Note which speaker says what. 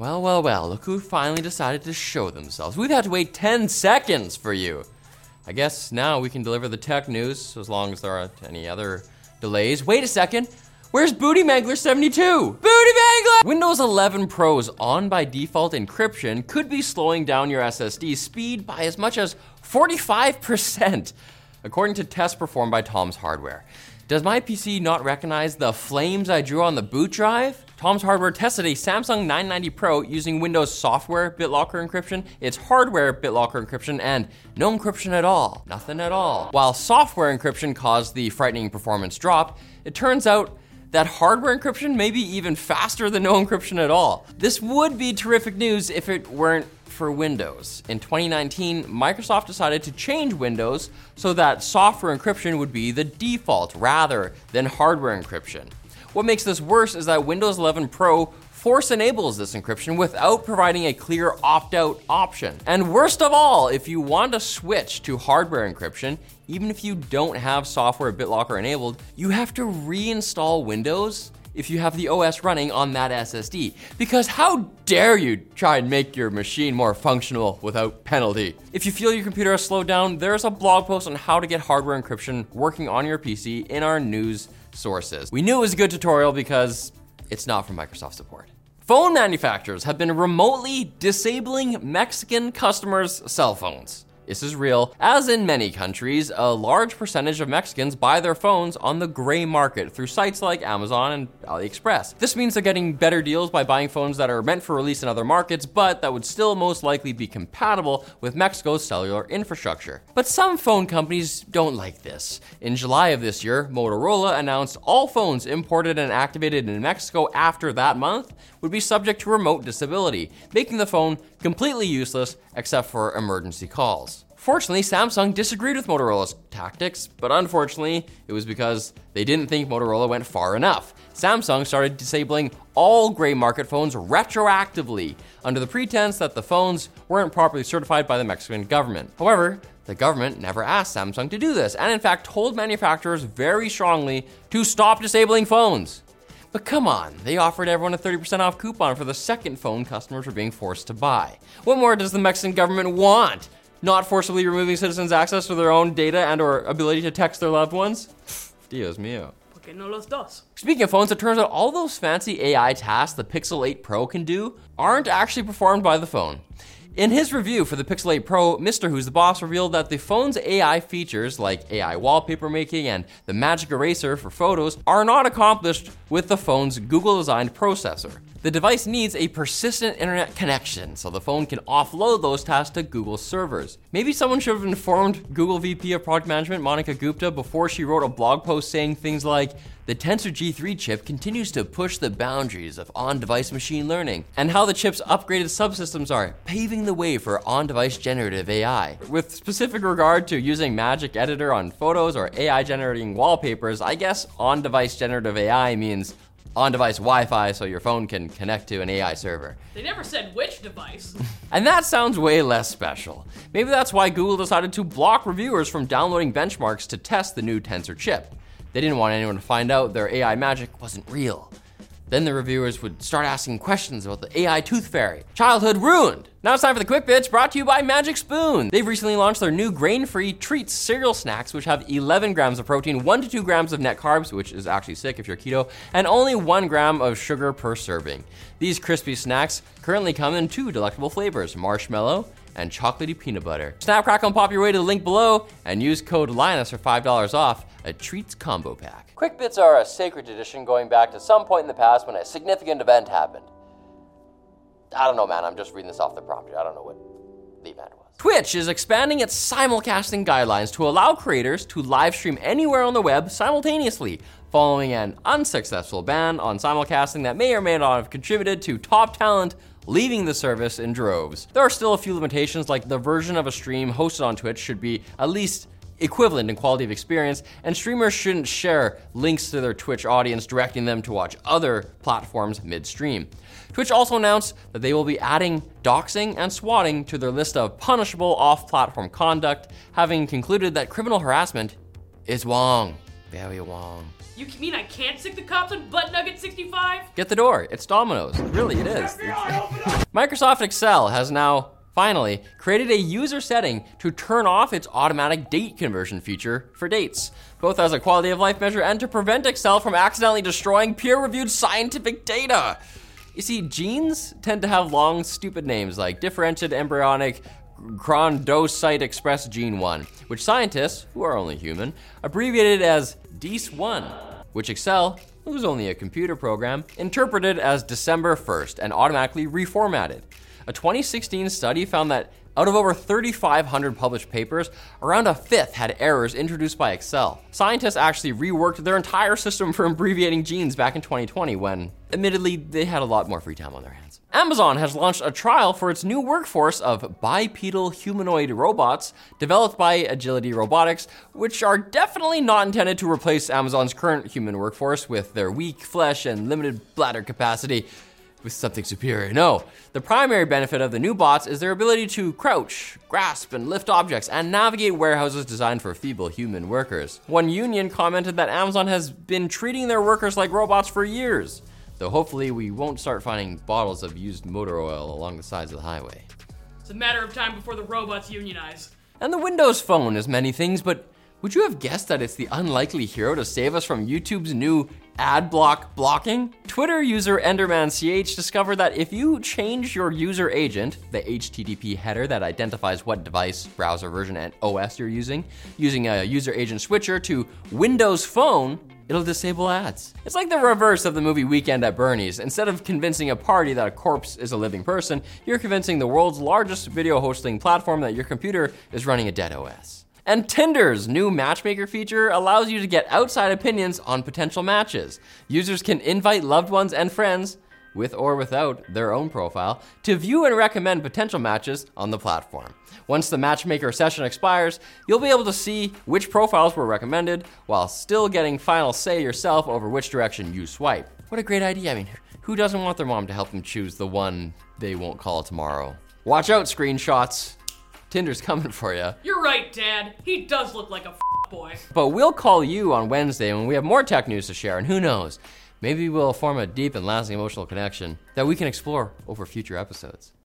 Speaker 1: Well, well, well, look who finally decided to show themselves. We've had to wait 10 seconds for you. I guess now we can deliver the tech news as long as there aren't any other delays. Wait a second. Where's Booty Mangler 72? Booty Mangler! Windows 11 Pro's on by default encryption could be slowing down your SSD speed by as much as 45%, according to tests performed by Tom's Hardware. Does my PC not recognize the flames I drew on the boot drive? Tom's Hardware tested a Samsung 990 Pro using Windows software BitLocker encryption, its hardware BitLocker encryption, and no encryption at all. Nothing at all. While software encryption caused the frightening performance drop, it turns out that hardware encryption may be even faster than no encryption at all. This would be terrific news if it weren't for Windows. In 2019, Microsoft decided to change Windows so that software encryption would be the default rather than hardware encryption. What makes this worse is that Windows 11 Pro force enables this encryption without providing a clear opt out option. And worst of all, if you want to switch to hardware encryption, even if you don't have software BitLocker enabled, you have to reinstall Windows if you have the OS running on that SSD. Because how dare you try and make your machine more functional without penalty? If you feel your computer has slowed down, there's a blog post on how to get hardware encryption working on your PC in our news sources. We knew it was a good tutorial because it's not from Microsoft support. Phone manufacturers have been remotely disabling Mexican customers' cell phones. This is real. As in many countries, a large percentage of Mexicans buy their phones on the gray market through sites like Amazon and AliExpress. This means they're getting better deals by buying phones that are meant for release in other markets, but that would still most likely be compatible with Mexico's cellular infrastructure. But some phone companies don't like this. In July of this year, Motorola announced all phones imported and activated in Mexico after that month would be subject to remote disability, making the phone completely useless except for emergency calls. Fortunately, Samsung disagreed with Motorola's tactics, but unfortunately, it was because they didn't think Motorola went far enough. Samsung started disabling all gray market phones retroactively under the pretense that the phones weren't properly certified by the Mexican government. However, the government never asked Samsung to do this, and in fact told manufacturers very strongly to stop disabling phones. But come on, they offered everyone a 30% off coupon for the second phone customers were being forced to buy. What more does the Mexican government want? Not forcibly removing citizens' access to their own data and or ability to text their loved ones? Dios mío.
Speaker 2: Porque no los dos.
Speaker 1: Speaking of phones, it turns out all those fancy AI tasks the Pixel 8 Pro can do aren't actually performed by the phone. In his review for the Pixel 8 Pro, Mr. Who's the Boss revealed that the phone's AI features, like AI wallpaper making and the Magic Eraser for photos, are not accomplished with the phone's Google designed processor. The device needs a persistent internet connection so the phone can offload those tasks to Google servers. Maybe someone should have informed Google VP of Product Management Monika Gupta before she wrote a blog post saying things like, the Tensor G3 chip continues to push the boundaries of on device machine learning, and how the chip's upgraded subsystems are paving the way for on device generative AI. With specific regard to using Magic Editor on photos or AI generating wallpapers, I guess on device generative AI means on device Wi Fi so your phone can connect to an AI server.
Speaker 2: They never said which device.
Speaker 1: And that sounds way less special. Maybe that's why Google decided to block reviewers from downloading benchmarks to test the new Tensor chip. They didn't want anyone to find out their AI magic wasn't real. Then the reviewers would start asking questions about the AI tooth fairy. Childhood ruined. Now it's time for the quick bits brought to you by Magic Spoon. They've recently launched their new grain-free treats cereal snacks, which have 11 grams of protein, 1 to 2 grams of net carbs, which is actually sick if you're keto, and only 1 gram of sugar per serving. These crispy snacks currently come in two delectable flavors, marshmallow and chocolatey peanut butter. Snap, crackle, and pop your way to the link below and use code Linus for $5 off a treats combo pack. Quick bits are a sacred tradition going back to some point in the past when a significant event happened. I don't know, man. I'm just reading this off the prompt. I don't know what the event was. Twitch is expanding its simulcasting guidelines to allow creators to live stream anywhere on the web simultaneously, following an unsuccessful ban on simulcasting that may or may not have contributed to top talent leaving the service in droves. There are still a few limitations, like the version of a stream hosted on Twitch should be at least equivalent in quality of experience, and streamers shouldn't share links to their Twitch audience directing them to watch other platforms midstream. Twitch also announced that they will be adding doxing and swatting to their list of punishable off platform conduct, having concluded that criminal harassment is wrong. Very wrong.
Speaker 2: You mean I can't stick the cops on Butt Nugget 65?
Speaker 1: Get the door. It's Domino's. Really, it is. FBI, Microsoft Excel has now finally created a user setting to turn off its automatic date conversion feature for dates, both as a quality of life measure and to prevent Excel from accidentally destroying peer reviewed scientific data. You see, genes tend to have long, stupid names like differentiated embryonic chondrocyte express gene 1, which scientists, who are only human, abbreviated as DECE1, which Excel, who's only a computer program, interpreted as December 1st and automatically reformatted. A 2016 study found that out of over 3,500 published papers, around a fifth had errors introduced by Excel. Scientists actually reworked their entire system for abbreviating genes back in 2020 when, admittedly, they had a lot more free time on their hands. Amazon has launched a trial for its new workforce of bipedal humanoid robots developed by Agility Robotics, which are definitely not intended to replace Amazon's current human workforce with their weak flesh and limited bladder capacity with something superior. No, the primary benefit of the new bots is their ability to crouch, grasp, and lift objects and navigate warehouses designed for feeble human workers. One union commented that Amazon has been treating their workers like robots for years, though hopefully we won't start finding bottles of used motor oil along the sides of the highway.
Speaker 2: It's a matter of time before the robots unionize.
Speaker 1: And the Windows Phone is many things, but would you have guessed that it's the unlikely hero to save us from YouTube's new ad block blocking? Twitter user EndermanCH discovered that if you change your user agent, the HTTP header that identifies what device, browser version, and OS you're using, using a user agent switcher to Windows Phone, it'll disable ads. It's like the reverse of the movie Weekend at Bernie's. Instead of convincing a party that a corpse is a living person, you're convincing the world's largest video hosting platform that your computer is running a dead OS. And Tinder's new matchmaker feature allows you to get outside opinions on potential matches. Users can invite loved ones and friends, with or without their own profile, to view and recommend potential matches on the platform. Once the matchmaker session expires, you'll be able to see which profiles were recommended while still getting final say yourself over which direction you swipe. What a great idea. I mean, who doesn't want their mom to help them choose the one they won't call tomorrow? Watch out, screenshots. Tinder's coming for you.
Speaker 2: You're right, Dad. He does look like a f- boy.
Speaker 1: But we'll call you on Wednesday when we have more tech news to share, and who knows, maybe we'll form a deep and lasting emotional connection that we can explore over future episodes.